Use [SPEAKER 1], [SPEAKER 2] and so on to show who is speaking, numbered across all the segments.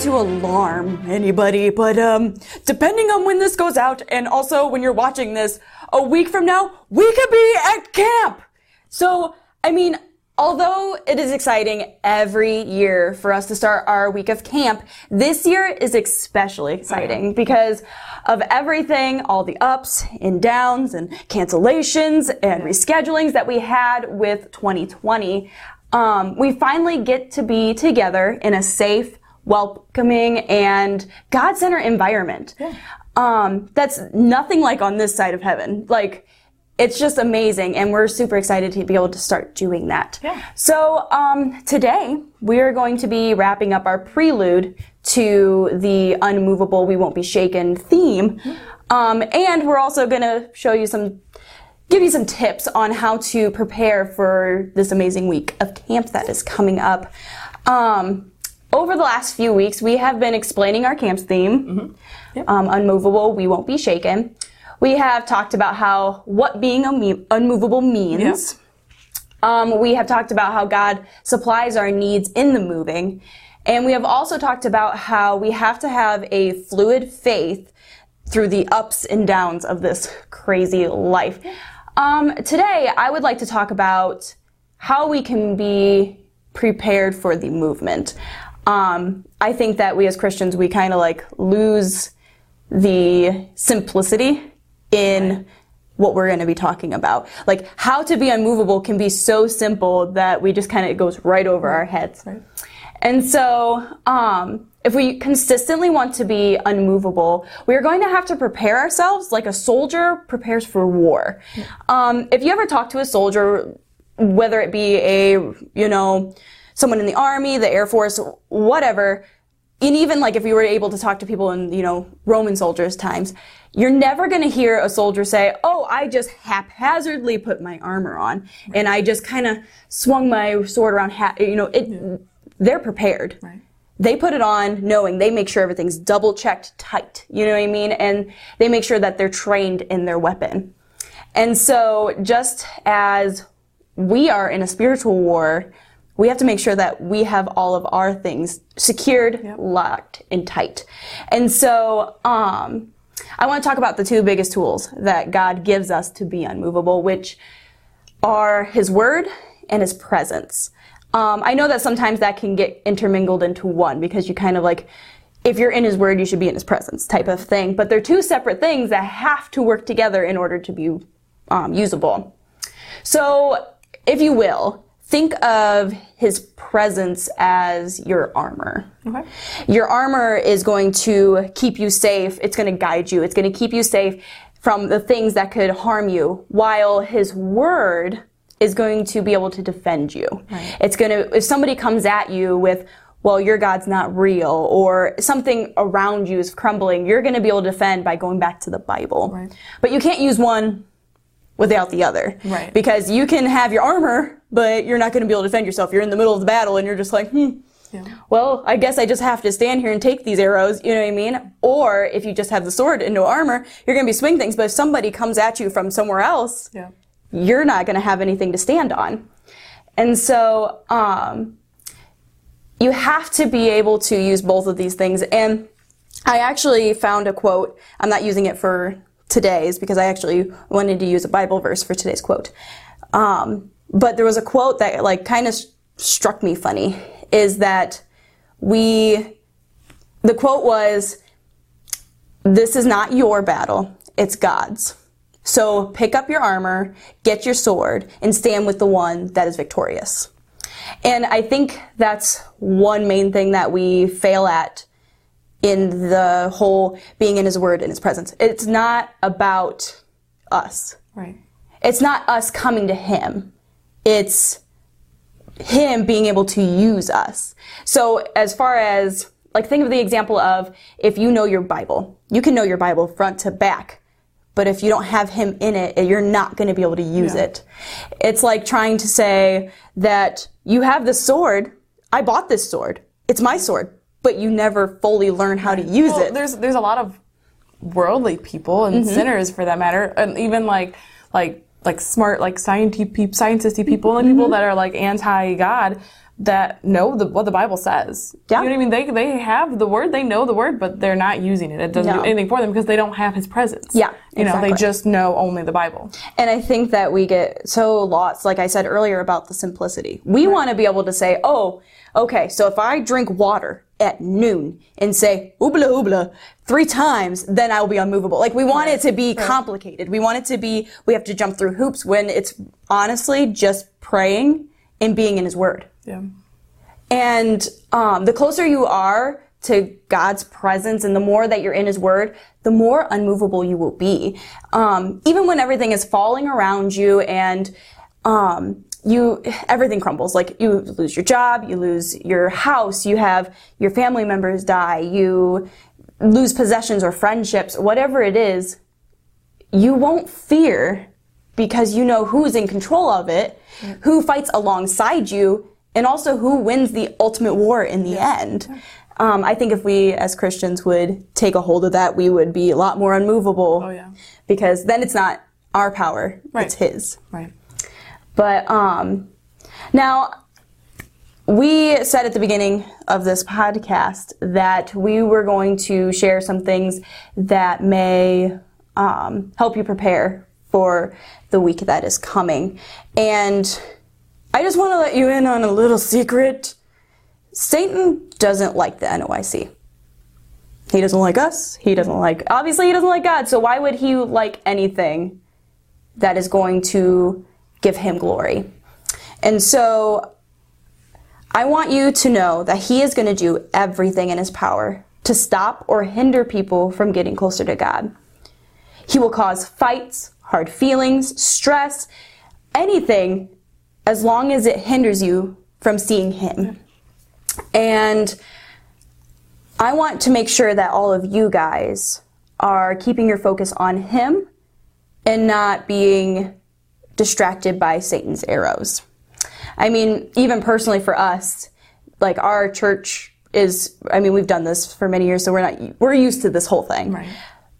[SPEAKER 1] to alarm anybody, but um, depending on when this goes out, and also when you're watching this, a week from now, we could be at camp. So, I mean, although it is exciting every year for us to start our week of camp, this year is especially exciting because of everything, all the ups and downs and cancellations and reschedulings that we had with 2020. Um, we finally get to be together in a safe, welcoming, and God-centered environment. Um, that's nothing like on this side of heaven. Like, it's just amazing, and we're super excited to be able to start doing that.
[SPEAKER 2] Yeah.
[SPEAKER 1] So um, today we are going to be wrapping up our prelude to the unmovable, we won't be shaken theme, um, and we're also going to show you some, give you some tips on how to prepare for this amazing week of camp that is coming up. Um, over the last few weeks, we have been explaining our camp's theme, um, unmovable, we won't be shaken. We have talked about how what being unmo- unmovable means. Um, we have talked about how God supplies our needs in the moving. And we have also talked about how we have to have a fluid faith through the ups and downs of this crazy life. Um, today, I would like to talk about how we can be prepared for the movement. Um, I think that we as Christians, we kind of like lose the simplicity in what we're going to be talking about. Like how to be unmovable can be so simple that we just kind of it goes right over our heads. And so, um, if we consistently want to be unmovable, we are going to have to prepare ourselves like a soldier prepares for war. Um, if you ever talk to a soldier, whether it be a, you know, someone in the army, the air force, whatever, and even like if you were able to talk to people in, you know, Roman soldiers times, you're never going to hear a soldier say, "Oh, I just haphazardly put my armor on and I just kind of swung my sword around." Ha-. You know, it. They're prepared.
[SPEAKER 2] Right.
[SPEAKER 1] They put it on knowing they make sure everything's double checked tight. You know what I mean? And they make sure that they're trained in their weapon. And so, just as we are in a spiritual war, we have to make sure that we have all of our things secured, locked, and tight. And so, um, I want to talk about the two biggest tools that God gives us to be unmovable, which are His Word and His presence. Um, I know that sometimes that can get intermingled into one because you kind of like, if you're in His Word, you should be in His presence type of thing. But they're two separate things that have to work together in order to be um, usable. So, if you will, think of his presence as your armor.
[SPEAKER 2] Okay.
[SPEAKER 1] Your armor is going to keep you safe. It's going to guide you. It's going to keep you safe from the things that could harm you, while his word is going to be able to defend you. It's going to, if somebody comes at you with, well, your God's not real, or something around you is crumbling, you're going to be able to defend by going back to the Bible.
[SPEAKER 2] Right.
[SPEAKER 1] But you can't use one without the other.
[SPEAKER 2] Right.
[SPEAKER 1] Because you can have your armor, but you're not going to be able to defend yourself. You're in the middle of the battle and you're just like, hmm,
[SPEAKER 2] Yeah.
[SPEAKER 1] well, I guess I just have to stand here and take these arrows, you know what I mean? Or if you just have the sword and no armor, you're going to be swinging things. But if somebody comes at you from somewhere else,
[SPEAKER 2] Yeah.
[SPEAKER 1] you're not going to have anything to stand on. And so, um, you have to be able to use both of these things. And I actually found a quote. I'm not using it for today's because I actually wanted to use a Bible verse for today's quote. Um, but there was a quote that like kind of struck me funny is that we, the quote was, this is not your battle, it's God's. So pick up your armor, get your sword, and stand with the one that is victorious. And I think that's one main thing that we fail at in the whole being in his word and his presence. It's not about us.
[SPEAKER 2] Right.
[SPEAKER 1] It's not us coming to him. It's him being able to use us. So as far as like think of the example of if you know your Bible, you can know your Bible front to back. But if you don't have him in it, you're not going to be able to use
[SPEAKER 2] Yeah.
[SPEAKER 1] it. It's like trying to say that you have this sword. I bought this sword. It's my sword, but you never fully learn how to use
[SPEAKER 2] Well,
[SPEAKER 1] it.
[SPEAKER 2] there's there's a lot of worldly people and
[SPEAKER 1] Mm-hmm.
[SPEAKER 2] sinners for that matter, and even like like like smart like scientific scientisty people and people
[SPEAKER 1] Mm-hmm.
[SPEAKER 2] that are like anti God, that know the, what the Bible says.
[SPEAKER 1] Yeah.
[SPEAKER 2] You know what I mean? They, they have the word, they know the word, but they're not using it. It doesn't
[SPEAKER 1] No.
[SPEAKER 2] do anything for them because they don't have his presence.
[SPEAKER 1] Yeah,
[SPEAKER 2] You know, they just know only the Bible.
[SPEAKER 1] And I think that we get so lost, like I said earlier about the simplicity. We want to be able to say, oh, okay, so if I drink water at noon and say, oobala oobala, three times, then I will be unmovable. Like we want it to be complicated. We want it to be, we have to jump through hoops when it's honestly just praying and being in his word.
[SPEAKER 2] Yeah.
[SPEAKER 1] And um, the closer you are to God's presence and the more that you're in His Word, the more unmovable you will be. Um, even when everything is falling around you and um, you everything crumbles. Like you lose your job, you lose your house, you have your family members die, you lose possessions or friendships, whatever it is, you won't fear because you know who's in control of it, who fights alongside you, and also who wins the ultimate war in the end. Um, I think if we as Christians would take a hold of that, we would be a lot more unmovable.
[SPEAKER 2] Oh, yeah.
[SPEAKER 1] Because then it's not our power,
[SPEAKER 2] Right.
[SPEAKER 1] it's His.
[SPEAKER 2] Right.
[SPEAKER 1] But um, now, we said at the beginning of this podcast that we were going to share some things that may um, help you prepare for the week that is coming. And I just want to let you in on a little secret. Satan doesn't like the NOYC. He doesn't like us. He doesn't like, obviously, he doesn't like God. So why would he like anything that is going to give him glory? And so I want you to know that he is going to do everything in his power to stop or hinder people from getting closer to God. He will cause fights, hard feelings, stress, anything as long as it hinders you from seeing him. And I want to make sure that all of you guys are keeping your focus on him and not being distracted by Satan's arrows. I mean, even personally for us, like our church is, I mean, we've done this for many years, so we're not, we're used to this whole thing.
[SPEAKER 2] Right.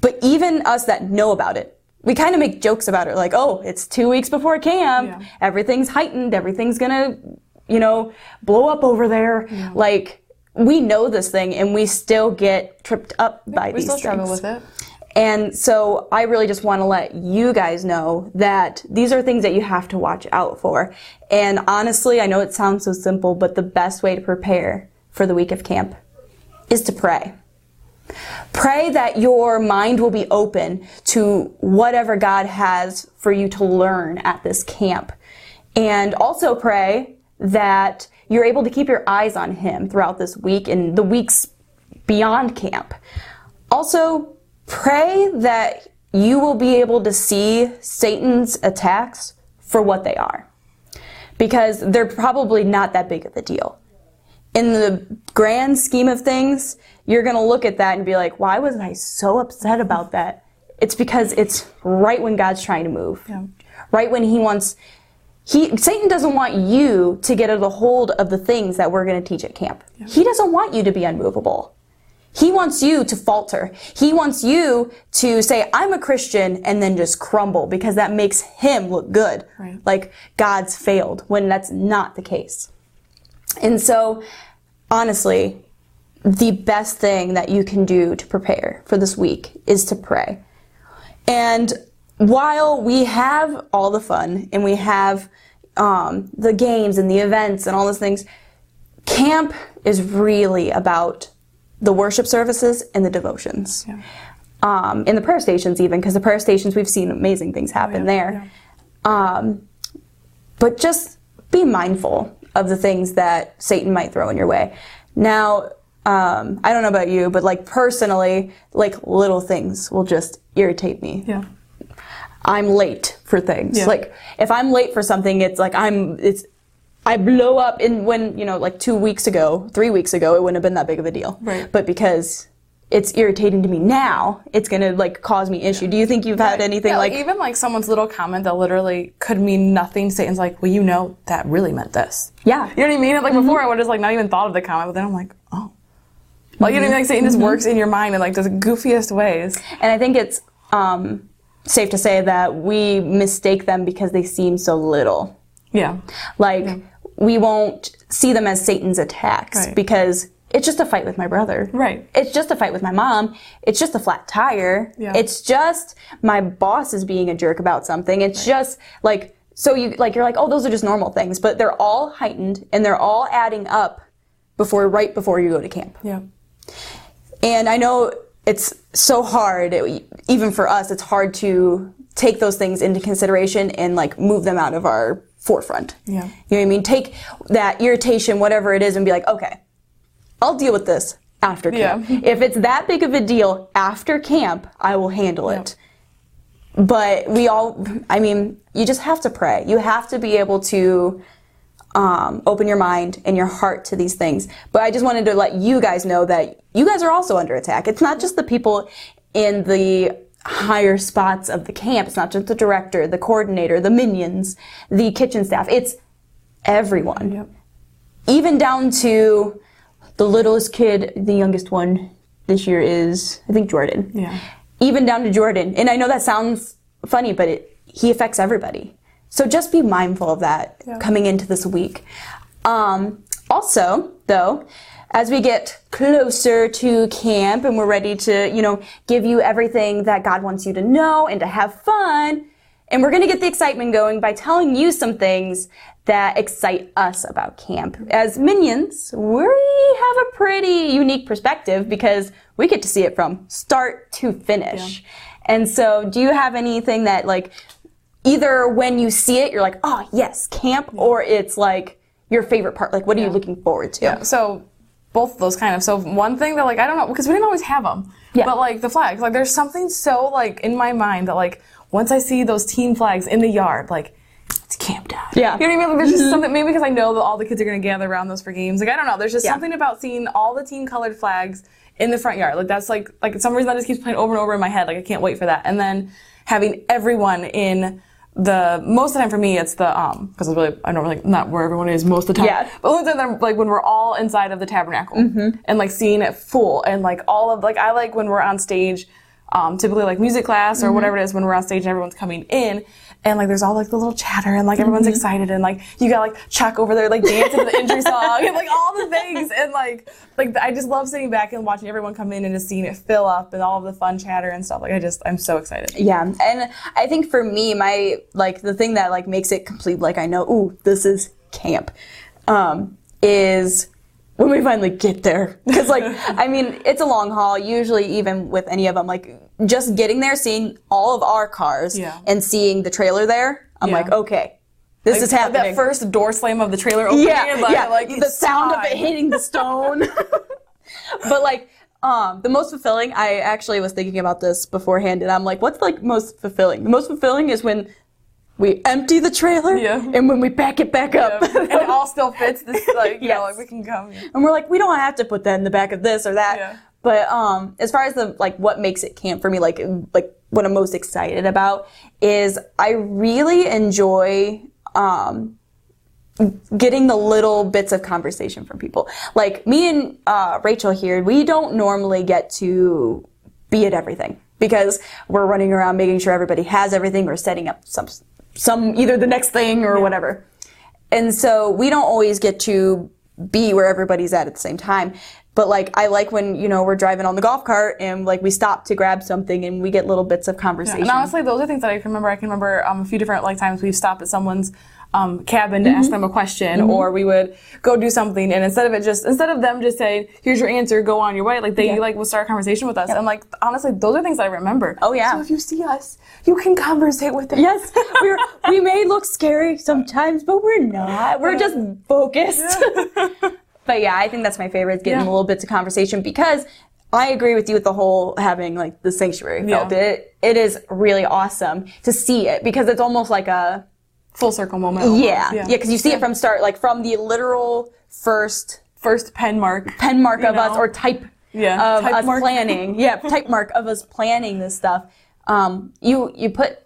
[SPEAKER 1] But even us that know about it, we kind of make jokes about it, like, oh, it's two weeks before camp,
[SPEAKER 2] Yeah.
[SPEAKER 1] everything's heightened, everything's gonna, you know, blow up over there. Like, we know this thing, and we still get tripped up by
[SPEAKER 2] We
[SPEAKER 1] these
[SPEAKER 2] still struggle
[SPEAKER 1] things.
[SPEAKER 2] with it.
[SPEAKER 1] And so I really just want to let you guys know that these are things that you have to watch out for. And honestly, I know it sounds so simple, but the best way to prepare for the week of camp is to pray. Pray that your mind will be open to whatever God has for you to learn at this camp. And also pray that you're able to keep your eyes on Him throughout this week and the weeks beyond camp. Also, pray that you will be able to see Satan's attacks for what they are. Because they're probably not that big of a deal. In the grand scheme of things, you're going to look at that and be like, why was I so upset about that? It's because it's right when God's trying to move.
[SPEAKER 2] Yeah.
[SPEAKER 1] Right when he wants he Satan doesn't want you to get a hold of the things that we're going to teach at camp. He doesn't want you to be unmovable. He wants you to falter. He wants you to say, I'm a Christian, and then just crumble because that makes him look good.
[SPEAKER 2] Right.
[SPEAKER 1] Like God's failed when that's not the case. And so, honestly, the best thing that you can do to prepare for this week is to pray. And while we have all the fun and we have um, the games and the events and all those things, camp is really about the worship services and the devotions.
[SPEAKER 2] Yeah.
[SPEAKER 1] Um, in the prayer stations, even, because the prayer stations, we've seen amazing things happen
[SPEAKER 2] Oh, yeah,
[SPEAKER 1] there. Um, but just be mindful of the things that Satan might throw in your way. Now, um, I don't know about you, but like personally, like little things will just irritate me.
[SPEAKER 2] Yeah.
[SPEAKER 1] I'm late for things.
[SPEAKER 2] Yeah.
[SPEAKER 1] Like if I'm late for something, it's like I'm it's I blow up in when, you know, like 2 weeks ago, 3 weeks ago, it wouldn't have been that big of a deal.
[SPEAKER 2] Right.
[SPEAKER 1] But because it's irritating to me now, it's going to like cause me issue. Do you think you've had anything
[SPEAKER 2] Yeah,
[SPEAKER 1] like
[SPEAKER 2] even like someone's little comment that literally could mean nothing. Satan's like, well, you know, that really meant this.
[SPEAKER 1] Yeah.
[SPEAKER 2] You know what I mean? Like before, mm-hmm. I would have just like not even thought of the comment, but then I'm like, oh. Like you know, what I mm-hmm. mean? like Satan just mm-hmm. works in your mind in like the goofiest ways.
[SPEAKER 1] And I think it's um, safe to say that we mistake them because they seem so little.
[SPEAKER 2] Yeah.
[SPEAKER 1] Like we won't see them as Satan's attacks
[SPEAKER 2] Right.
[SPEAKER 1] because it's just a fight with my brother.
[SPEAKER 2] Right.
[SPEAKER 1] It's just a fight with my mom. It's just a flat tire.
[SPEAKER 2] Yeah.
[SPEAKER 1] It's just my boss is being a jerk about something. It's just like so you like you're like, "Oh, those are just normal things." But they're all heightened and they're all adding up before right before you go to camp.
[SPEAKER 2] Yeah.
[SPEAKER 1] And I know it's so hard, it- even for us, it's hard to take those things into consideration and like move them out of our forefront.
[SPEAKER 2] Yeah.
[SPEAKER 1] You know what I mean? Take that irritation, whatever it is, and be like, okay, I'll deal with this after camp.
[SPEAKER 2] Yeah.
[SPEAKER 1] If it's that big of a deal after camp, I will handle it. But we all, I mean, you just have to pray. You have to be able to um, open your mind and your heart to these things. But I just wanted to let you guys know that you guys are also under attack. It's not just the people in the higher spots of the camp. It's not just the director, the coordinator, the minions, the kitchen staff. It's everyone.
[SPEAKER 2] Yep.
[SPEAKER 1] Even down to the littlest kid, the youngest one this year is, I think, Jordan
[SPEAKER 2] Yeah.
[SPEAKER 1] even down to Jordan. And I know that sounds funny, but it, he affects everybody. So just be mindful of that coming into this week. Um, also, though, as we get closer to camp and we're ready to, you know, give you everything that God wants you to know and to have fun, and we're going to get the excitement going by telling you some things that excite us about camp. As minions, we have a pretty unique perspective because we get to see it from start to finish. And so, do you have anything that, like, either when you see it, you're like, oh, yes, camp, or it's like your favorite part? Like, what are you looking forward to?
[SPEAKER 2] Yeah. So both of those kind of. So one thing that like I don't know because we didn't always have them.
[SPEAKER 1] Yeah.
[SPEAKER 2] But like the flags, like there's something so like in my mind that like once I see those team flags in the yard, like it's camp time.
[SPEAKER 1] Yeah.
[SPEAKER 2] You know what I mean? Like, there's just mm-hmm. something maybe because I know that all the kids are gonna gather around those for games. Like I don't know. There's just
[SPEAKER 1] Yeah.
[SPEAKER 2] something about seeing all the team colored flags in the front yard. Like that's like like some reason that just keeps playing over and over in my head. Like I can't wait for that. And then having everyone in the most of the time for me it's the um because it's really I don't really not where everyone is most of the time.
[SPEAKER 1] Yeah.
[SPEAKER 2] But only time that, like when we're all inside of the tabernacle and like seeing it full and like all of like I like when we're on stage, um, typically like music class or whatever it is when we're on stage and everyone's coming in and like there's all like the little chatter and like everyone's excited and like you got like Chuck over there like dancing to the entry song and like all the things and like like I just love sitting back and watching everyone come in and just seeing it fill up and all of the fun chatter and stuff. Like I just I'm so excited.
[SPEAKER 1] Yeah, and I think for me, my like the thing that like makes it complete, like I know, ooh, this is camp, um, is when we finally get there. Because like, I mean, it's a long haul. Usually, even with any of them, like just getting there, seeing all of our cars,
[SPEAKER 2] Yeah.
[SPEAKER 1] and seeing the trailer there, I'm
[SPEAKER 2] Yeah.
[SPEAKER 1] like, okay, this is happening.
[SPEAKER 2] That first door slam of the trailer opening.
[SPEAKER 1] yeah,
[SPEAKER 2] like,
[SPEAKER 1] yeah,
[SPEAKER 2] like
[SPEAKER 1] the sound of it hitting the stone. but like, um, the most fulfilling. I actually was thinking about this beforehand, and I'm like, what's like most fulfilling? The most fulfilling is when we empty the trailer,
[SPEAKER 2] Yeah.
[SPEAKER 1] and when we pack it back up,
[SPEAKER 2] and it all still fits this like you know like we can come.
[SPEAKER 1] and we're like, we don't have to put that in the back of this or that.
[SPEAKER 2] Yeah.
[SPEAKER 1] But um, as far as the like, what makes it camp for me, like like what I'm most excited about is I really enjoy um, getting the little bits of conversation from people. Like me and uh, Rachel here, we don't normally get to be at everything because we're running around making sure everybody has everything or setting up some some either the next thing or whatever. And so we don't always get to be where everybody's at at the same time. But like I like when, you know, we're driving on the golf cart and like we stop to grab something and we get little bits of conversation.
[SPEAKER 2] And honestly, those are things that I can remember. I can remember um, a few different like times we've stopped at someone's um, cabin to ask them a question, or we would go do something, and instead of it just instead of them just saying, "Here's your answer, go on your way," like they
[SPEAKER 1] Yeah.
[SPEAKER 2] like will start a conversation with us, and like honestly, those are things that I remember.
[SPEAKER 1] Oh, yeah.
[SPEAKER 2] So if you see us, you can conversate with us.
[SPEAKER 1] Yes, we're, we may look scary sometimes, but we're not. We're just focused. but yeah, I think that's my favorite, getting
[SPEAKER 2] Yeah.
[SPEAKER 1] little bits of conversation because I agree with you with the whole having like the sanctuary felt.
[SPEAKER 2] Yeah.
[SPEAKER 1] It it is really awesome to see it because it's almost like a
[SPEAKER 2] Full circle moment. almost.
[SPEAKER 1] yeah yeah because you see it from start like from the literal first
[SPEAKER 2] first pen mark.
[SPEAKER 1] pen mark of us or type
[SPEAKER 2] Yeah,
[SPEAKER 1] of
[SPEAKER 2] type
[SPEAKER 1] us
[SPEAKER 2] mark.
[SPEAKER 1] planning. Yeah, type mark of us planning this stuff. Um, you you put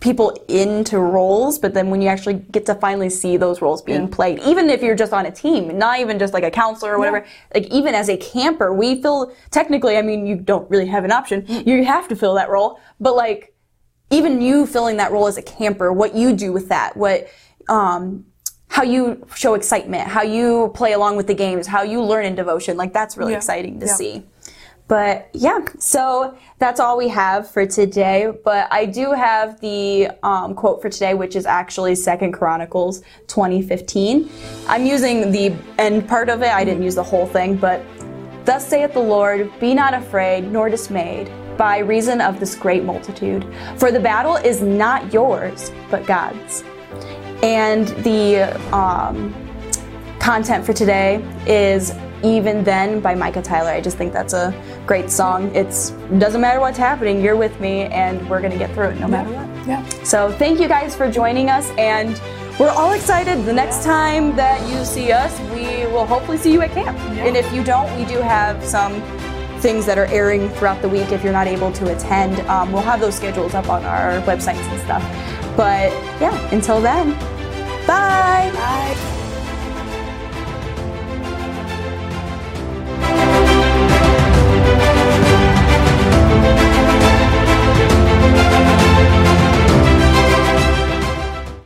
[SPEAKER 1] people into roles, but then when you actually get to finally see those roles being played, even if you're just on a team, not even just like a counselor or whatever, like even as a camper, we feel technically, I mean, you don't really have an option. You have to fill that role, but like even you filling that role as a camper, what you do with that, what um, how you show excitement, how you play along with the games, how you learn in devotion. Like that's really
[SPEAKER 2] Yeah.
[SPEAKER 1] exciting to
[SPEAKER 2] Yeah.
[SPEAKER 1] see. But yeah, so that's all we have for today. But I do have the um, quote for today, which is actually Second Chronicles 2015. I'm using the end part of it. I didn't use the whole thing, but thus saith the Lord, be not afraid nor dismayed by reason of this great multitude, for the battle is not yours, but God's. And the um, content for today is Even Then by Micah Tyler. I just think that's a great song. It's doesn't matter what's happening, you're with me and we're going to get through it no matter what.
[SPEAKER 2] Yeah.
[SPEAKER 1] So, thank you guys for joining us and we're all excited. The next time that you see us, we will hopefully see you at camp.
[SPEAKER 2] Yeah.
[SPEAKER 1] And if you don't, we do have some things that are airing throughout the week if you're not able to attend. Um, we'll have those schedules up on our websites and stuff. But yeah, until then, bye.
[SPEAKER 2] Bye.